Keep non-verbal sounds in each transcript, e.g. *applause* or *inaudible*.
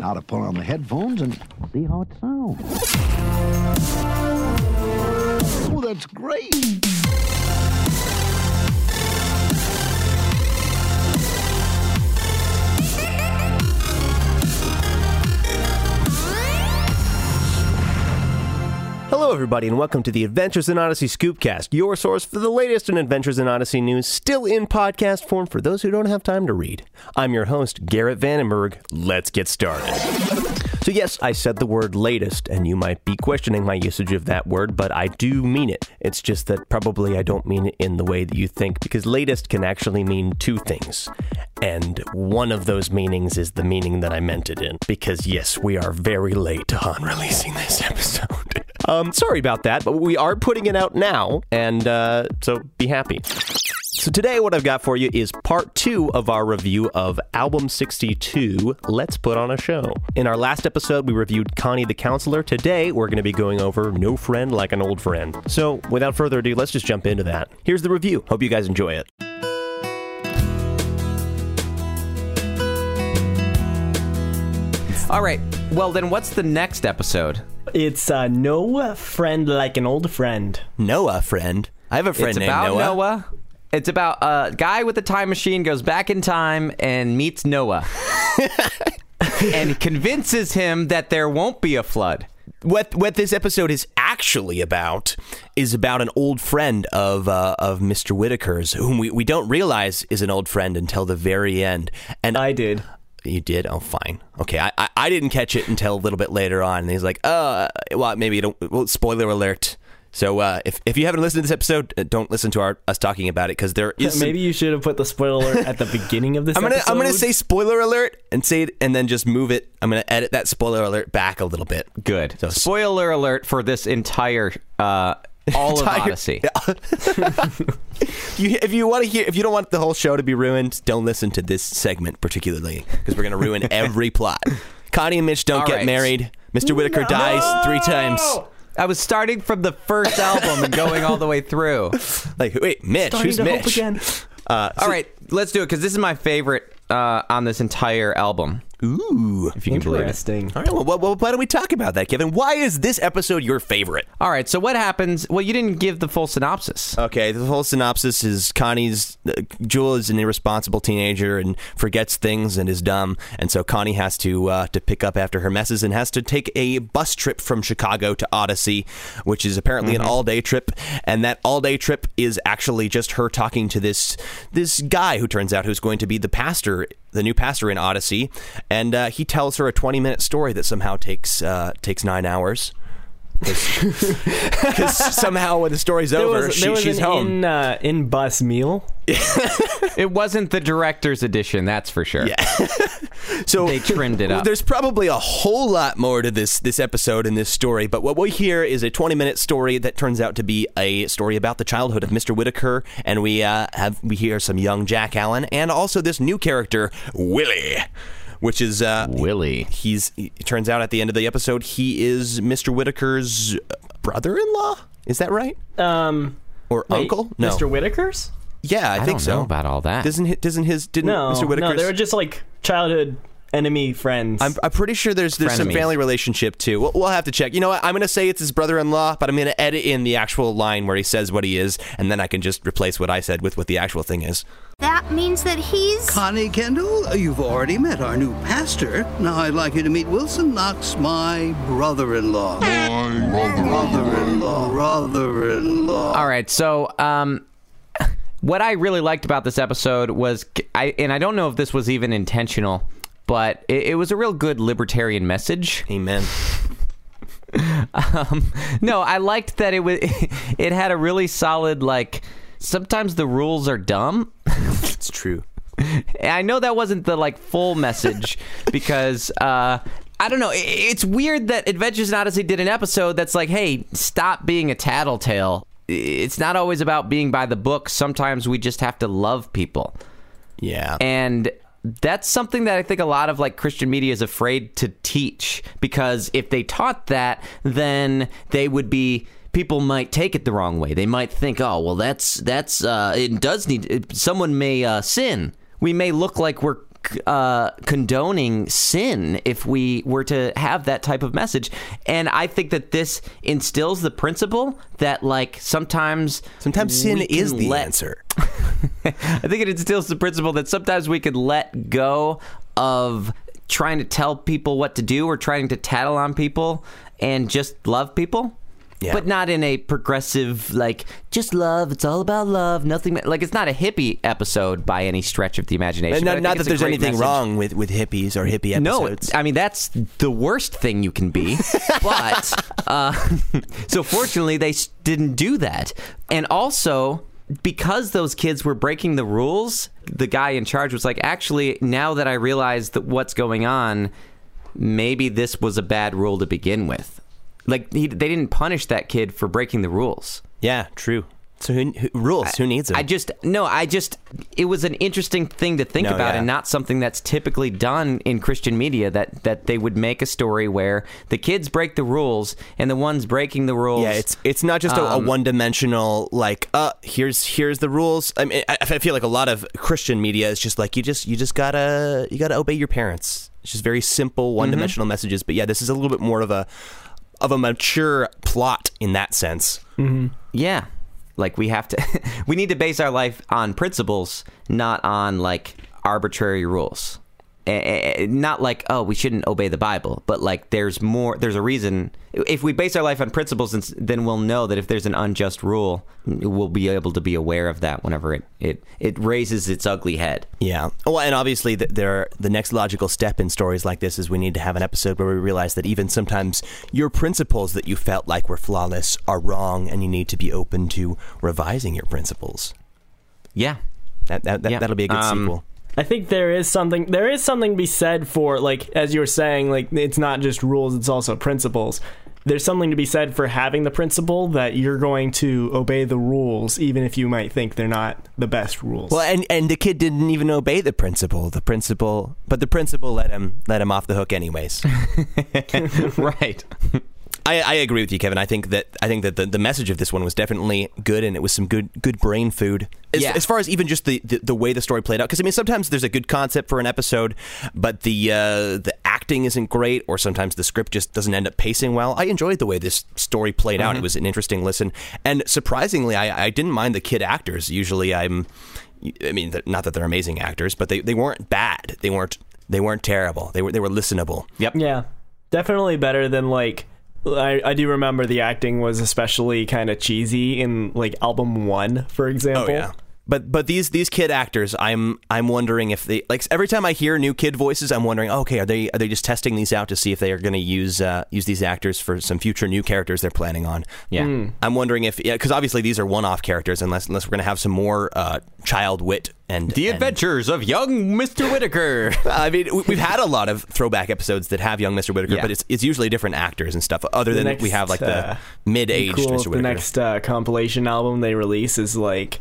Now to put on the headphones and see how it sounds. Oh, that's great. Hello, everybody, and welcome to the Adventures in Odyssey Scoopcast, your source for the latest in Adventures in Odyssey news, still in podcast form for those who don't have time to read. I'm your host, Garrett Vandenberg. Let's get started. So, yes, I said the word latest, and you might be questioning my usage of that word, but I do mean it. It's just that probably I don't mean it in the way that you think, because latest can actually mean two things. And one of those meanings is the meaning that I meant it in, because yes, we are very late on releasing this episode. Um, sorry about that, but we are putting it out now, and uh, so be happy. So today, what I've got for you is part two of our review of album 62, Let's Put on a Show. In our last episode, we reviewed Connie the Counselor. Today, we're going to be going over No Friend Like an Old Friend. So, without further ado, let's just jump into that. Here's the review. Hope you guys enjoy it. All right. Well, then what's the next episode? It's uh, no friend like an old friend. Noah, friend. I have a friend it's named about Noah. Noah. It's about a guy with a time machine goes back in time and meets Noah. *laughs* and convinces him that there won't be a flood. what what this episode is actually about is about an old friend of uh, of Mr. Whitaker's, whom we, we don't realize is an old friend until the very end. And I did. You did? Oh, fine. Okay, I, I I didn't catch it until a little bit later on. And he's like, uh, well, maybe you don't. Well, spoiler alert. So uh, if if you haven't listened to this episode, uh, don't listen to our us talking about it because there is some- *laughs* Maybe you should have put the spoiler alert at the beginning of this. I'm gonna I'm gonna say spoiler alert and say it and then just move it. I'm gonna edit that spoiler alert back a little bit. Good. So- Spoiler alert for this entire uh all of Odyssey. *laughs* You, if you want to hear, if you don't want the whole show to be ruined, don't listen to this segment particularly because we're going to ruin *laughs* every plot. Connie and Mitch don't All get right. married. Mr. Whitaker dies three times. I was starting from the first album and going all the way through. Like, wait, Mitch, Starting who's Mitch? again. Uh, All right, let's do it because this is my favorite uh, on this entire album. Ooh. If you can believe it. Interesting. All right. Well, well, why don't we talk about that, Kevin? Why is this episode your favorite? All right, so what happens? Well, you didn't give the full synopsis. Okay, the whole synopsis is Connie's uh, Jewel is an irresponsible teenager and forgets things and is dumb, and so Connie has to uh, to pick up after her messes and has to take a bus trip from Chicago to Odyssey, which is apparently an all day trip, and that all day trip is actually just her talking to this this guy who turns out who's going to be the pastor, the new pastor in Odyssey, and uh, he tells her a twenty minute story that somehow takes uh, takes nine hours. Because *laughs* somehow when the story's There over, was, she, there was she's an home. in uh, in bus meal. *laughs* It wasn't the director's edition, that's for sure. Yeah. *laughs* so They trimmed it up. There's probably a whole lot more to this this episode and this story, but what we hear is a 20 minute story that turns out to be a story about the childhood of Mr. Whitaker, and we uh, have we hear some young Jack Allen and also this new character Willie, which is uh, Willie. he's it turns out at the end of the episode he is Mr. Whitaker's brother-in-law. Is that right? Um, Or wait, uncle? No. Mr. Whitaker's. Yeah, I, I think don't so. know about all that. Doesn't hi- doesn't his didn't No, Mr. Whitaker's no, they were just like childhood enemy friends. I'm, I'm pretty sure there's there's some Frenemies. family relationship too. We'll, we'll have to check. You know what? I'm going to say it's his brother-in-law, but I'm going to edit in the actual line where he says what he is, and then I can just replace what I said with what the actual thing is. That means that he's. Connie Kendall, you've already met our new pastor. Now I'd like you to meet Wilson Knox, my brother-in-law. My brother-in-law. Brother-in-law. All right, so um, *laughs* what I really liked about this episode was, I and I don't know if this was even intentional, but it, it was a real good libertarian message. Amen. Um, no, I liked that it was. *laughs* It had a really solid like. Sometimes the rules are dumb. It's true. *laughs* I know that wasn't the like full message *laughs* because uh, I don't know. It's weird that Adventures in Odyssey did an episode that's like, hey, stop being a tattletale. It's not always about being by the book. Sometimes we just have to love people. Yeah. And that's something that I think a lot of like Christian media is afraid to teach because if they taught that, then they would be people might take it the wrong way. They might think, "Oh, well that's that's uh it does need someone may uh sin. We may look like we're uh, condoning sin if we were to have that type of message. And I think that this instills the principle that, like, sometimes Sometimes sin is the let- answer. *laughs* I think it instills the principle that sometimes we could let go of trying to tell people what to do or trying to tattle on people and just love people. Yeah. But not in a progressive, like, just love. It's all about love. Nothing, like, it's not a hippie episode by any stretch of the imagination. Not, not that there's anything message. wrong with, with hippies or hippie episodes. No. I mean that's the worst thing you can be. *laughs* but uh, so fortunately, they didn't do that, and also because those kids were breaking the rules, the guy in charge was like, "Actually, now that I realize that what's going on, maybe this was a bad rule to begin with." Like he, they didn't punish that kid for breaking the rules. yeah, true. So who, who rules? who needs them? I just no, I just it was an interesting thing to think No, about yeah. and not something that's typically done in Christian media that that they would make a story where the kids break the rules and the ones breaking the rules Yeah, it's it's not just a, a Um, one dimensional like uh here's here's the rules. I mean, I, I feel like a lot of Christian media is just like you just you just gotta you gotta obey your parents. It's just very simple one dimensional messages. But yeah, this is a little bit more of a of a mature plot in that sense. Mm-hmm. yeah. Like we have to *laughs* we need to base our life on principles, not on like arbitrary rules. Eh, eh, Not like oh we shouldn't obey the Bible, but like there's more. There's a reason. If we base our life on principles, then- we'll know that if there's an unjust rule, we'll be able to be aware of that whenever it it, it raises its ugly head. Yeah. Well, and obviously, th- there the next logical step in stories like this is we need to have an episode where we realize that even sometimes your principles that you felt like were flawless are wrong, and you need to be open to revising your principles. Yeah, That, that, that Yeah. that'll be a good Um, sequel. I think there is something there is something to be said for like as you were saying like it's not just rules it's also principles. There's something to be said for having the principle that you're going to obey the rules even if you might think they're not the best rules. Well, and and the kid didn't even obey the principle. The principle, but the principle let him let him off the hook anyways. *laughs* right. *laughs* I, I agree with you, Kevin. I think that I think that the, the message of this one was definitely good, and it was some good good brain food. As, Yeah. as far as even just the, the, the way the story played out, because I mean, sometimes there's a good concept for an episode, but the uh, the acting isn't great, or sometimes the script just doesn't end up pacing well. I enjoyed the way this story played out. It was an interesting listen, and surprisingly, I, I didn't mind the kid actors. Usually, I'm, I mean, not that they're amazing actors, but they, they weren't bad. They weren't they weren't terrible. They were they were listenable. Yep. Yeah, definitely better than like. I, I do remember the acting was especially kind of cheesy in like album one, for example. Oh yeah. But but these these kid actors, I'm I'm wondering if they like every time I hear new kid voices, I'm wondering, okay, are they are they just testing these out to see if they are going to use uh, use these actors for some future new characters they're planning on? Yeah. I'm wondering if yeah, because obviously these are one off characters, unless unless we're going to have some more uh, child wit and The and- Adventures of Young Mr. Whitaker. *laughs* I mean, we- we've had a lot of throwback episodes that have young Mr. Whitaker, Yeah. but it's it's usually different actors and stuff. Other than next, we have like uh, the mid aged cool Mr. if the next uh, compilation album they release is like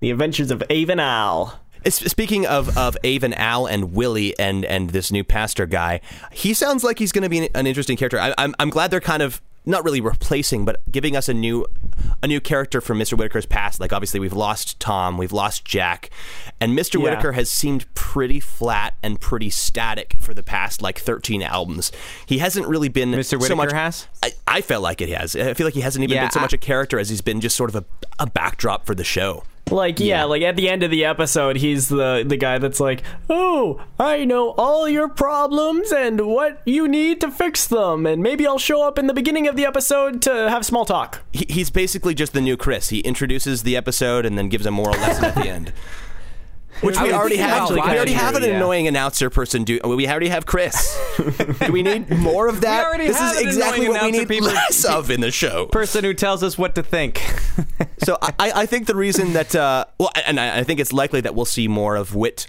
the Adventures of Avon Al. Speaking of of Avon Al and Willie and and this new pastor guy, he sounds like he's going to be an, an interesting character. I, I'm I'm glad they're kind of not really replacing, but giving us a new a new character from Mr. Whitaker's past. Like obviously we've lost Tom, we've lost Jack, and Mr. Yeah. Whitaker has seemed pretty flat and pretty static for the past like 13 albums. He hasn't really been Mr. so Whitaker much. has? I, I felt like it has. I feel like he hasn't even Yeah, been so I- much a character as he's been just sort of a, a backdrop for the show. Like yeah, like at the end of the episode, he's the the guy that's like, "Oh, I know all your problems and what you need to fix them, and maybe I'll show up in the beginning of the episode to have small talk." he, he's basically just the new Chris. He introduces the episode and then gives a moral lesson at the end. *laughs* Which I we already have. We already have an yeah. annoying announcer person do. We already have Chris. *laughs* do we need more of that? already this have is an exactly what we need people- less of in the show. Person who tells us what to think. *laughs* So I, I think the reason that uh, well, and I, I think it's likely that we'll see more of Wit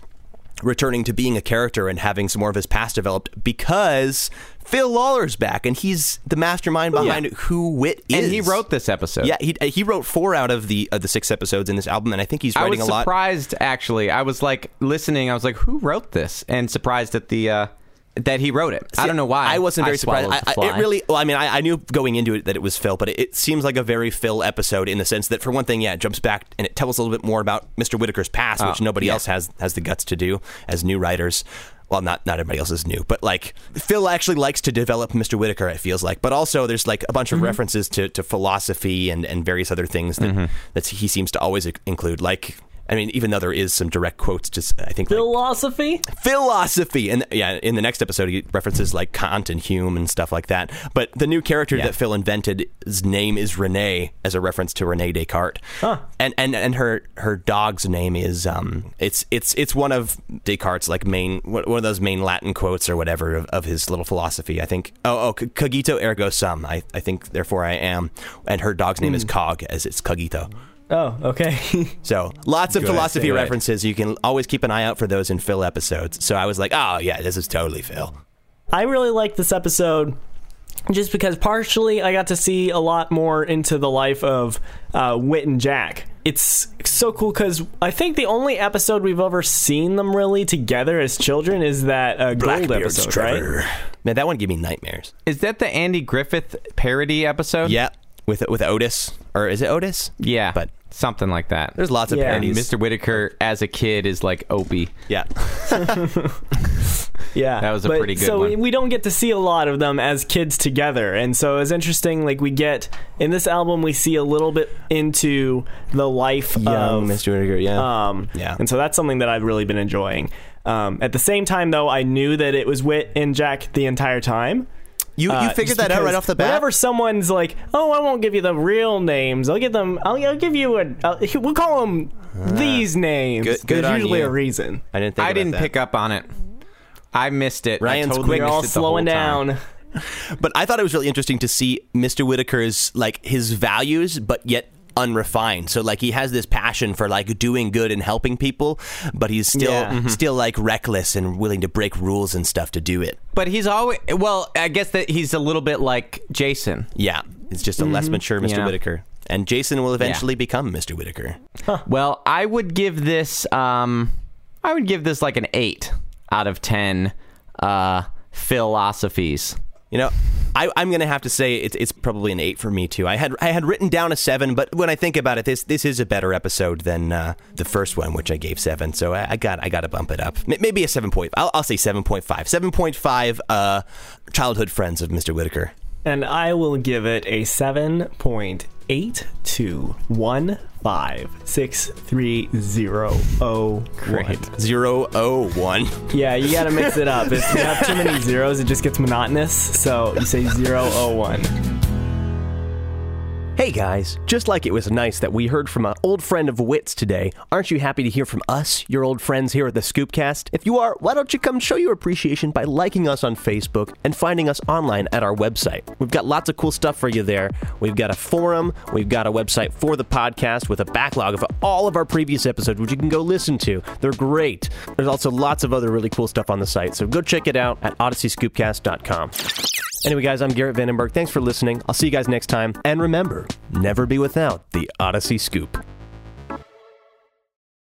returning to being a character and having some more of his past developed because Phil Lollar's back and he's the mastermind behind who Wit is. and he wrote this episode. Yeah, he he wrote four out of the of the six episodes in this album, and I think he's writing a lot. surprised actually. I was like listening. I was like, "Who wrote this?" And surprised at the uh, that he wrote it. I don't know why. I wasn't very surprised. I, I, it really. Well, I mean, I, I knew going into it that it was Phil, but it, it seems like a very Phil episode in the sense that, for one thing, yeah, it jumps back and it tells us a little bit more about Mr. Whitaker's past, which Oh, nobody yeah. else has has the guts to do as new writers. Well, not not everybody else is new, but like Phil actually likes to develop Mr. Whitaker. It feels like, but also there's like a bunch of mm-hmm. references to, to philosophy and, and various other things that mm-hmm. that he seems to always include. Like, I mean, even though there is some direct quotes, just I think like, Philosophy? philosophy! And yeah in the next episode he references like kant and hume and stuff like that. But the new character Yeah. that phil invented his name is renee as a reference to renee descartes. And and and her her dog's name is um it's it's it's one of descartes like main one one of those main latin quotes or whatever of, of his little philosophy i think. Oh oh cogito ergo sum i i think therefore i am. And her dog's name is cog as it's cogito Oh, okay. *laughs* so lots of Good, philosophy good. references. You can always keep an eye out for those in Phil episodes. So I was like, oh yeah, this is totally Phil. I really like this episode just because partially I got to see a lot more into the life of uh, Wit and Jack. It's so cool because I think the only episode we've ever seen them really together as children is that uh, Gold episode, right? Man, that one gave me nightmares. Is that the Andy Griffith parody episode? Yeah, with with Otis or is it Otis? Yeah. but something like that. there's lots of Yeah. and parodies. Mr. Whitaker as a kid is like Opie. Yeah, *laughs* Yeah, That was a But- pretty good So one. we- we don't get to see a lot of them as kids together, and so it's interesting. Like we get in this album, we see a little bit into the life young of Mr. Whitaker. Yeah, Um, Yeah. And so that's something that I've really been enjoying. Um, at the same time, though, I knew that it was Wit and Jack the entire time. You you Uh, figured that out right off the bat. Whenever someone's like, "Oh, I won't give you the real names. I'll give them. I'll, I'll give you a. I'll, we'll call them these names." good- good There's usually you. a reason. I didn't think. I didn't that. pick up on it. I missed it. I Ryan's totally quick. You're all it slowing down. *laughs* *laughs* But I thought it was really interesting to see Mr. Whitaker's like his values, but yet unrefined. So like he has this passion for like doing good and helping people, but he's still Yeah. Mhm. still like reckless and willing to break rules and stuff to do it. But he's always well. I guess that he's a little bit like Jason. Yeah, it's just a less mature Mr. Yeah. Whitaker. And Jason will eventually become Mr. Whitaker. Well, I would give this. Um, I would give this like an eight out of ten. Uh, philosophies. You know, I, I'm going to have to say it's, it's probably an eight for me too. I had I had written down a seven, but when I think about it, this this is a better episode than uh, the first one, which I gave seven. So I, I got I got to bump it up. M- maybe a seven point. I'll, I'll say seven point five. Seven point five. Uh, childhood friends of Mr. Whitaker. And I will give it a 7.8215630001. Great. Zero oh one. Yeah, you gotta mix it up. If you have too many *laughs* zeros, it just gets monotonous. So you say 001. Hey guys, just like it was nice that we heard from an old friend of Wits today, aren't you happy to hear from us, your old friends here at the Scoopcast? If you are, why don't you come show your appreciation by liking us on Facebook and finding us online at our website? We've got lots of cool stuff for you there. We've got a forum, we've got a website for the podcast with a backlog of all of our previous episodes, which you can go listen to. They're great. There's also lots of other really cool stuff on the site, so go check it out at odysseyscoopcast.com. Anyway, guys, I'm Garrett Vandenberg. Thanks for listening. I'll see you guys next time. And remember, never be without the Odyssey Scoop.